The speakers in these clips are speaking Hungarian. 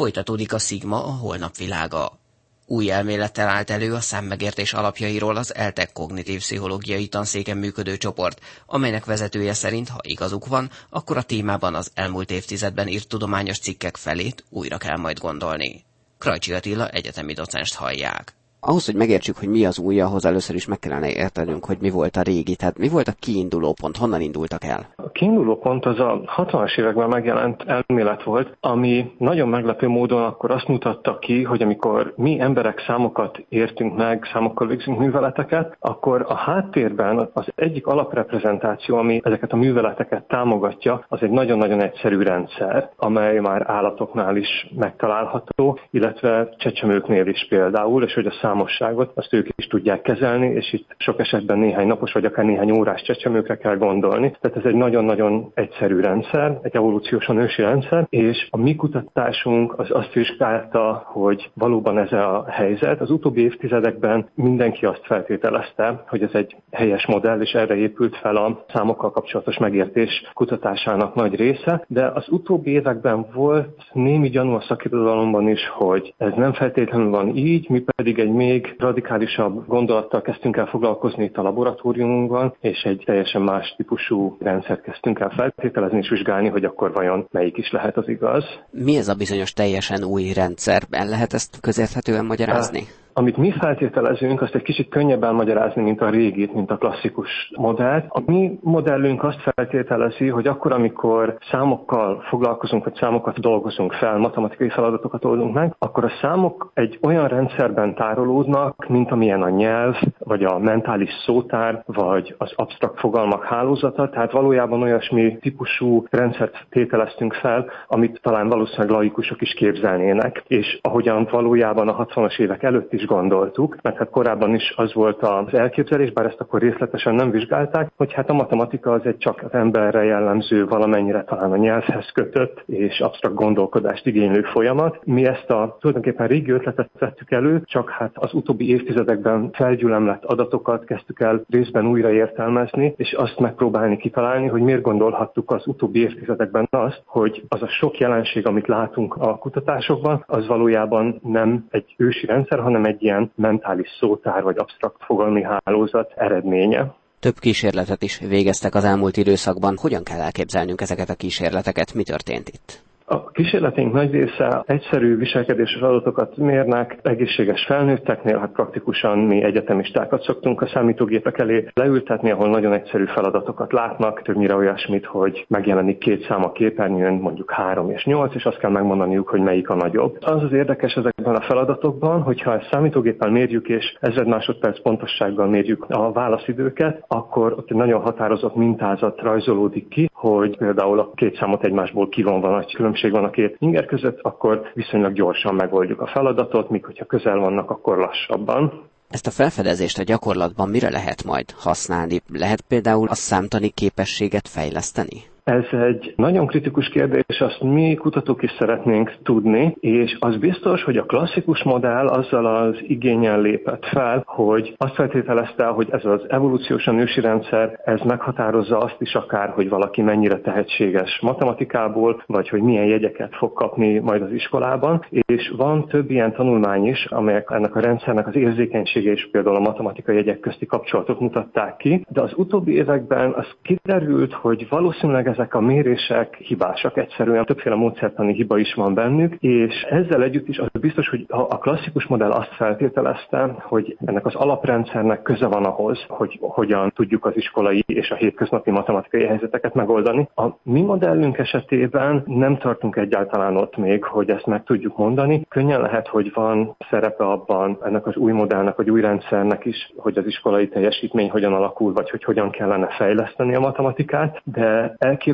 Folytatódik a Szigma a holnap világa. Új elmélettel állt elő a számmegértés alapjairól az ELTEC kognitív pszichológiai tanszéken működő csoport, amelynek vezetője szerint, ha igazuk van, akkor a témában az elmúlt évtizedben írt tudományos cikkek felét újra kell majd gondolni. Krajcsi Attila egyetemi docenst hallják ahhoz, hogy megértsük, hogy mi az új, ahhoz először is meg kellene értenünk, hogy mi volt a régi. Tehát mi volt a kiinduló pont, honnan indultak el? A kiinduló pont az a 60-as években megjelent elmélet volt, ami nagyon meglepő módon akkor azt mutatta ki, hogy amikor mi emberek számokat értünk meg, számokkal végzünk műveleteket, akkor a háttérben az egyik alapreprezentáció, ami ezeket a műveleteket támogatja, az egy nagyon-nagyon egyszerű rendszer, amely már állatoknál is megtalálható, illetve csecsemőknél is például, és hogy a számosságot, azt ők is tudják kezelni, és itt sok esetben néhány napos vagy akár néhány órás csecsemőkre kell gondolni. Tehát ez egy nagyon-nagyon egyszerű rendszer, egy evolúciósan ősi rendszer, és a mi kutatásunk az azt vizsgálta, hogy valóban ez a helyzet. Az utóbbi évtizedekben mindenki azt feltételezte, hogy ez egy helyes modell, és erre épült fel a számokkal kapcsolatos megértés kutatásának nagy része, de az utóbbi években volt némi gyanú a szakirodalomban is, hogy ez nem feltétlenül van így, mi pedig egy még radikálisabb gondolattal kezdtünk el foglalkozni itt a laboratóriumunkban, és egy teljesen más típusú rendszert kezdtünk el feltételezni és vizsgálni, hogy akkor vajon melyik is lehet az igaz. Mi ez a bizonyos teljesen új rendszer? El lehet ezt közérthetően magyarázni? Amit mi feltételezünk, azt egy kicsit könnyebben magyarázni, mint a régit, mint a klasszikus modellt. A mi modellünk azt feltételezi, hogy akkor, amikor számokkal foglalkozunk, vagy számokat dolgozunk fel, matematikai feladatokat oldunk meg, akkor a számok egy olyan rendszerben tárolódnak, mint amilyen a nyelv, vagy a mentális szótár, vagy az absztrakt fogalmak hálózata, tehát valójában olyasmi típusú rendszert tételeztünk fel, amit talán valószínűleg laikusok is képzelnének, és ahogyan valójában a 60-as évek előtt is gondoltuk, mert hát korábban is az volt az elképzelés, bár ezt akkor részletesen nem vizsgálták, hogy hát a matematika az egy csak az emberre jellemző, valamennyire talán a nyelvhez kötött és absztrakt gondolkodást igénylő folyamat. Mi ezt a tulajdonképpen régi ötletet vettük elő, csak hát az utóbbi évtizedekben felgyülemlett adatokat kezdtük el részben újra értelmezni, és azt megpróbálni kitalálni, hogy miért gondolhattuk az utóbbi évtizedekben azt, hogy az a sok jelenség, amit látunk a kutatásokban, az valójában nem egy ősi rendszer, hanem egy ilyen mentális szótár vagy absztrakt fogalmi hálózat eredménye. Több kísérletet is végeztek az elmúlt időszakban. Hogyan kell elképzelnünk ezeket a kísérleteket? Mi történt itt? A kísérleténk nagy része egyszerű viselkedéses adatokat mérnek, egészséges felnőtteknél, hát praktikusan mi egyetemistákat szoktunk a számítógépek elé leültetni, ahol nagyon egyszerű feladatokat látnak, többnyire olyasmit, hogy megjelenik két szám a képernyőn, mondjuk 3 és 8, és azt kell megmondaniuk, hogy melyik a nagyobb. Az az érdekes ezekben a feladatokban, hogyha ezt számítógéppel mérjük és ezred másodperc pontossággal mérjük a válaszidőket, akkor ott egy nagyon határozott mintázat rajzolódik ki, hogy például a két számot egymásból kivonva nagy különbség különbség van a két inger között, akkor viszonylag gyorsan megoldjuk a feladatot, míg hogyha közel vannak, akkor lassabban. Ezt a felfedezést a gyakorlatban mire lehet majd használni? Lehet például a számtani képességet fejleszteni? Ez egy nagyon kritikus kérdés, azt mi kutatók is szeretnénk tudni, és az biztos, hogy a klasszikus modell azzal az igényen lépett fel, hogy azt feltételezte, hogy ez az evolúciósan ősi rendszer, ez meghatározza azt is akár, hogy valaki mennyire tehetséges matematikából, vagy hogy milyen jegyeket fog kapni majd az iskolában, és van több ilyen tanulmány is, amelyek ennek a rendszernek az érzékenysége és például a matematikai jegyek közti kapcsolatot mutatták ki, de az utóbbi években az kiderült, hogy valószínűleg ez ezek a mérések hibásak, egyszerűen többféle módszertani hiba is van bennük, és ezzel együtt is az biztos, hogy a klasszikus modell azt feltételezte, hogy ennek az alaprendszernek köze van ahhoz, hogy hogyan tudjuk az iskolai és a hétköznapi matematikai helyzeteket megoldani. A mi modellünk esetében nem tartunk egyáltalán ott még, hogy ezt meg tudjuk mondani. Könnyen lehet, hogy van szerepe abban ennek az új modellnek, vagy új rendszernek is, hogy az iskolai teljesítmény hogyan alakul, vagy hogy hogyan kellene fejleszteni a matematikát, de elképzelhető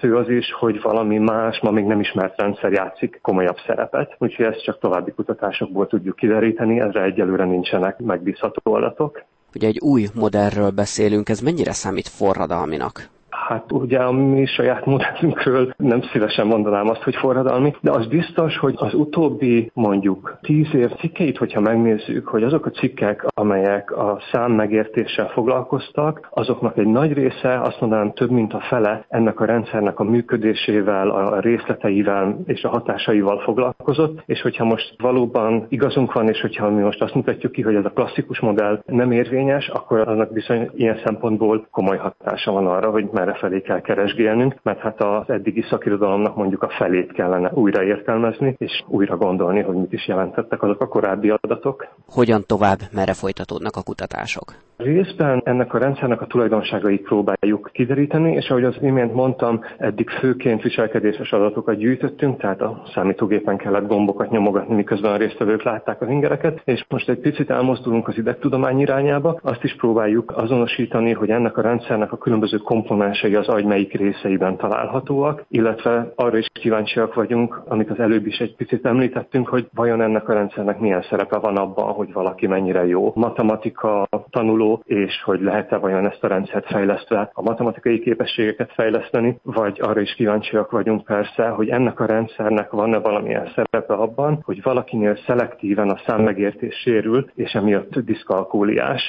az is, hogy valami más, ma még nem ismert rendszer játszik komolyabb szerepet, úgyhogy ezt csak további kutatásokból tudjuk kideríteni, ezre egyelőre nincsenek megbízható adatok. Ugye egy új modellről beszélünk, ez mennyire számít forradalminak? Hát ugye a mi saját modellünkről nem szívesen mondanám azt, hogy forradalmi, de az biztos, hogy az utóbbi mondjuk tíz év cikkeit, hogyha megnézzük, hogy azok a cikkek, amelyek a szám megértéssel foglalkoztak, azoknak egy nagy része, azt mondanám több mint a fele ennek a rendszernek a működésével, a részleteivel és a hatásaival foglalkozott, és hogyha most valóban igazunk van, és hogyha mi most azt mutatjuk ki, hogy ez a klasszikus modell nem érvényes, akkor annak bizony ilyen szempontból komoly hatása van arra, hogy merre felé kell keresgélnünk, mert hát az eddigi szakirodalomnak mondjuk a felét kellene újra értelmezni, és újra gondolni, hogy mit is jelentettek azok a korábbi adatok. Hogyan tovább, merre folytatódnak a kutatások? Részben ennek a rendszernek a tulajdonságait próbáljuk kideríteni, és ahogy az imént mondtam, eddig főként viselkedéses adatokat gyűjtöttünk, tehát a számítógépen kellett gombokat nyomogatni, miközben a résztvevők látták az ingereket, és most egy picit elmozdulunk az idegtudomány irányába, azt is próbáljuk azonosítani, hogy ennek a rendszernek a különböző komponensei az agy melyik részeiben találhatóak, illetve arra is kíváncsiak vagyunk, amit az előbb is egy picit említettünk, hogy vajon ennek a rendszernek milyen szerepe van abban, hogy valaki mennyire jó. Matematika tanuló, és hogy lehet-e vajon ezt a rendszert fejlesztve a matematikai képességeket fejleszteni, vagy arra is kíváncsiak vagyunk persze, hogy ennek a rendszernek van-e valamilyen szerepe abban, hogy valakinél szelektíven a számmegértés sérül, és emiatt diszkalkúliás.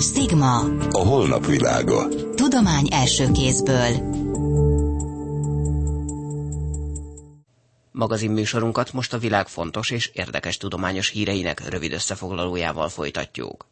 Stigma. A holnap világa. Tudomány első kézből. Magazin műsorunkat most a világ fontos és érdekes tudományos híreinek rövid összefoglalójával folytatjuk.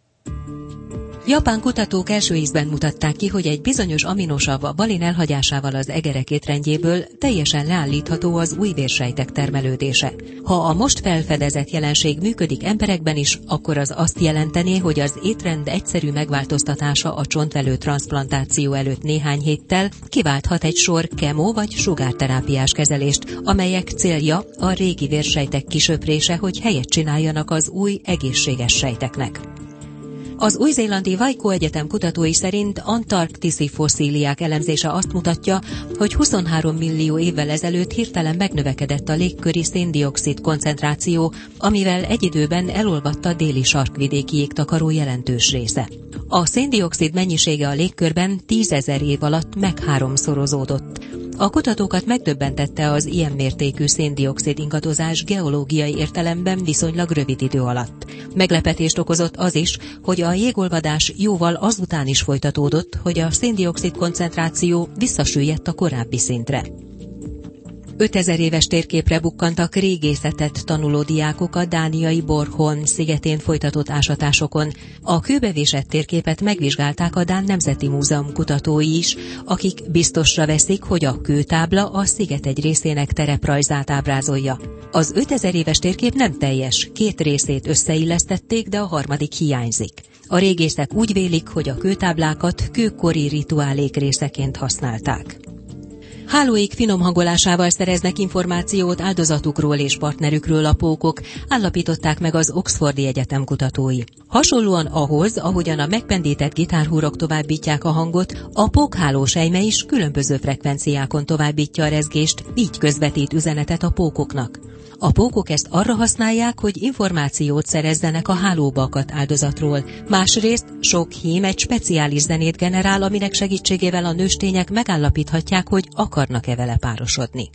Japán kutatók első ízben mutatták ki, hogy egy bizonyos aminosav a balin elhagyásával az egerek étrendjéből teljesen leállítható az új vérsejtek termelődése. Ha a most felfedezett jelenség működik emberekben is, akkor az azt jelentené, hogy az étrend egyszerű megváltoztatása a csontvelő transplantáció előtt néhány héttel kiválthat egy sor kemo vagy sugárterápiás kezelést, amelyek célja a régi vérsejtek kisöprése, hogy helyet csináljanak az új egészséges sejteknek. Az új-zélandi Vajkó Egyetem kutatói szerint antarktiszi fosszíliák elemzése azt mutatja, hogy 23 millió évvel ezelőtt hirtelen megnövekedett a légköri széndiokszid koncentráció, amivel egy időben elolvadt a déli sarkvidéki jégtakaró jelentős része. A széndiokszid mennyisége a légkörben tízezer év alatt megháromszorozódott. A kutatókat megdöbbentette az ilyen mértékű széndiokszid ingadozás geológiai értelemben viszonylag rövid idő alatt. Meglepetést okozott az is, hogy a jégolvadás jóval azután is folytatódott, hogy a széndiokszid koncentráció visszasüllyedt a korábbi szintre. 5000 éves térképre bukkantak régészetet tanuló diákok a dániai Borhon szigetén folytatott ásatásokon. A kőbevésett térképet megvizsgálták a Dán Nemzeti Múzeum kutatói is, akik biztosra veszik, hogy a kőtábla a sziget egy részének tereprajzát ábrázolja. Az 5000 éves térkép nem teljes, két részét összeillesztették, de a harmadik hiányzik. A régészek úgy vélik, hogy a kőtáblákat kőkori rituálék részeként használták. Hálóik finom hangolásával szereznek információt áldozatukról és partnerükről a pókok, állapították meg az Oxfordi Egyetem kutatói. Hasonlóan ahhoz, ahogyan a megpendített gitárhúrok továbbítják a hangot, a pókháló sejme is különböző frekvenciákon továbbítja a rezgést, így közvetít üzenetet a pókoknak. A pókok ezt arra használják, hogy információt szerezzenek a hálóbakat áldozatról. Másrészt sok hím egy speciális zenét generál, aminek segítségével a nőstények megállapíthatják, hogy akarnak-e vele párosodni.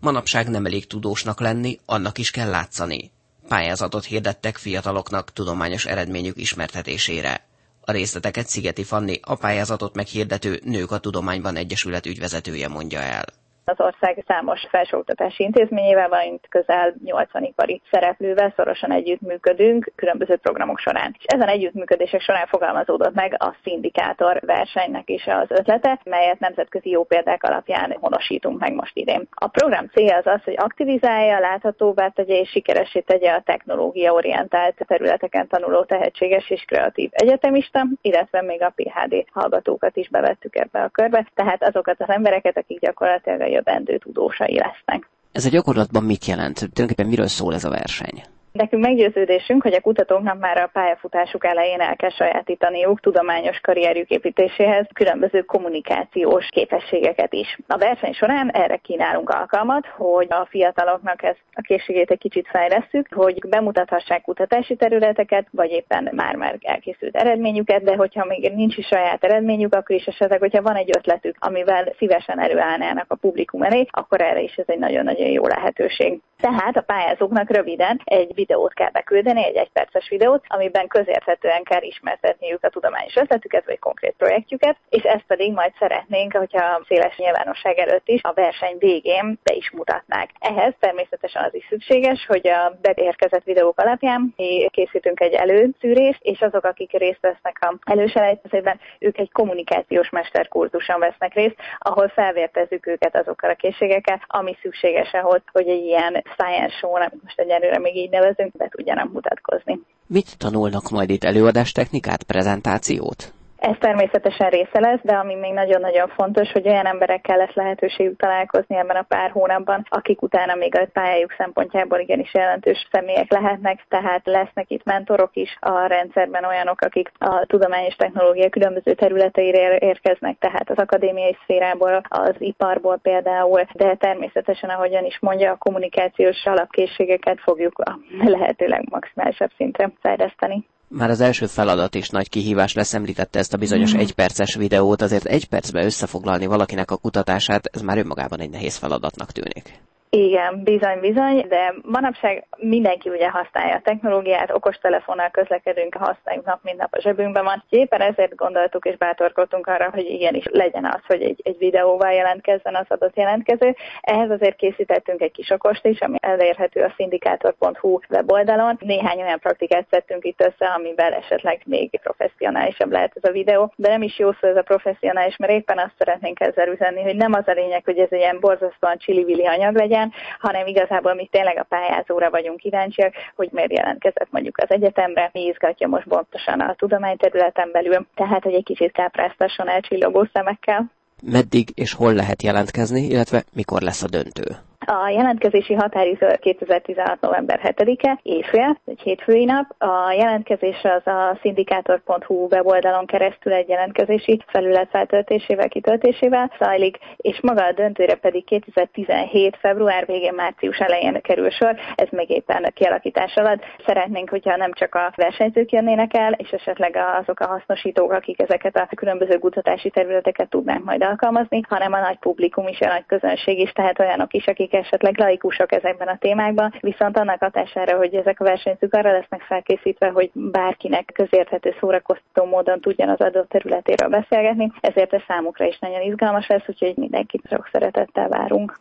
Manapság nem elég tudósnak lenni, annak is kell látszani. Pályázatot hirdettek fiataloknak tudományos eredményük ismertetésére. A részleteket Szigeti Fanni, a pályázatot meghirdető Nők a Tudományban Egyesület ügyvezetője mondja el. Az ország számos felsőoktatási intézményével, valamint közel 80 ipari szereplővel szorosan együttműködünk különböző programok során. És ezen együttműködések során fogalmazódott meg a szindikátor versenynek is az ötlete, melyet nemzetközi jó példák alapján honosítunk meg most idén. A program célja az az, hogy aktivizálja, láthatóvá tegye és sikeresé tegye a technológia orientált területeken tanuló tehetséges és kreatív egyetemista, illetve még a PHD hallgatókat is bevettük ebbe a körbe, tehát azokat az embereket, akik gyakorlatilag jövendő tudósai lesznek. Ez a gyakorlatban mit jelent? Tulajdonképpen miről szól ez a verseny? Nekünk meggyőződésünk, hogy a kutatóknak már a pályafutásuk elején el kell sajátítaniuk tudományos karrierjük építéséhez különböző kommunikációs képességeket is. A verseny során erre kínálunk alkalmat, hogy a fiataloknak ezt a készségét egy kicsit fejlesztjük, hogy bemutathassák kutatási területeket, vagy éppen már-már elkészült eredményüket, de hogyha még nincs is saját eredményük, akkor is esetleg, hogyha van egy ötletük, amivel szívesen előállnának a publikum elé, akkor erre is ez egy nagyon-nagyon jó lehetőség. Tehát a pályázóknak röviden egy videót kell beküldeni, egy egyperces videót, amiben közérthetően kell ismertetniük a tudományos ötletüket vagy konkrét projektjüket, és ezt pedig majd szeretnénk, hogyha széles nyilvánosság előtt is a verseny végén be is mutatnák. Ehhez természetesen az is szükséges, hogy a beérkezett videók alapján mi készítünk egy előszűrést, és azok, akik részt vesznek a előselejtezőben, ők egy kommunikációs mesterkurzuson vesznek részt, ahol felvértezzük őket azokkal a készségekkel, ami szükséges ahhoz, hogy egy ilyen science show amit most egyelőre még így nevezünk, be tudjanak mutatkozni. Mit tanulnak majd itt előadástechnikát, prezentációt? Ez természetesen része lesz, de ami még nagyon-nagyon fontos, hogy olyan emberekkel lesz lehetőségük találkozni ebben a pár hónapban, akik utána még a pályájuk szempontjából igenis jelentős személyek lehetnek, tehát lesznek itt mentorok is a rendszerben olyanok, akik a tudományos technológia különböző területeire érkeznek, tehát az akadémiai szférából, az iparból például, de természetesen, ahogyan is mondja, a kommunikációs alapkészségeket fogjuk a lehetőleg maximálisabb szintre fejleszteni. Már az első feladat is nagy kihívás lesz, említette ezt a bizonyos mm. egyperces videót, azért egy percbe összefoglalni valakinek a kutatását, ez már önmagában egy nehéz feladatnak tűnik. Igen, bizony, bizony, de manapság mindenki ugye használja a technológiát, okostelefonnal közlekedünk, használjuk nap, mint nap a zsebünkben van. Éppen ezért gondoltuk és bátorkodtunk arra, hogy igenis legyen az, hogy egy, egy videóval jelentkezzen az adott jelentkező. Ehhez azért készítettünk egy kis okost is, ami elérhető a szindikátor.hu weboldalon. Néhány olyan praktikát szedtünk itt össze, amivel esetleg még professzionálisabb lehet ez a videó, de nem is jó szó ez a professzionális, mert éppen azt szeretnénk ezzel üzenni, hogy nem az a lényeg, hogy ez egy ilyen borzasztóan csili anyag legyen, legyen, hanem igazából mi tényleg a pályázóra vagyunk kíváncsiak, hogy miért jelentkezett mondjuk az egyetemre, mi izgatja most pontosan a tudományterületen belül, tehát hogy egy kicsit kápráztasson el csillogó szemekkel. Meddig és hol lehet jelentkezni, illetve mikor lesz a döntő? A jelentkezési határidő 2016. november 7-e, éjfél, egy hétfői nap. A jelentkezés az a szindikátor.hu weboldalon keresztül egy jelentkezési felület feltöltésével, kitöltésével zajlik, és maga a döntőre pedig 2017. február végén, március elején kerül sor, ez még éppen kialakítás alatt. Szeretnénk, hogyha nem csak a versenyzők jönnének el, és esetleg azok a hasznosítók, akik ezeket a különböző kutatási területeket tudnánk majd alkalmazni, hanem a nagy publikum is, a nagy közönség is, tehát olyanok is, akik esetleg laikusok ezekben a témákban, viszont annak hatására, hogy ezek a versenyzők arra lesznek felkészítve, hogy bárkinek közérthető szórakoztató módon tudjan az adott területéről beszélgetni, ezért ez számukra is nagyon izgalmas lesz, úgyhogy mindenkit sok szeretettel várunk.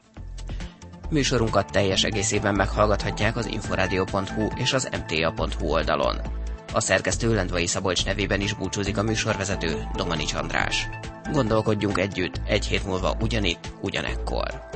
Műsorunkat teljes egészében meghallgathatják az inforádió.hu és az mta.hu oldalon. A szerkesztő Lendvai Szabolcs nevében is búcsúzik a műsorvezető Domanics András. Gondolkodjunk együtt egy hét múlva ugyanitt, ugyanekkor.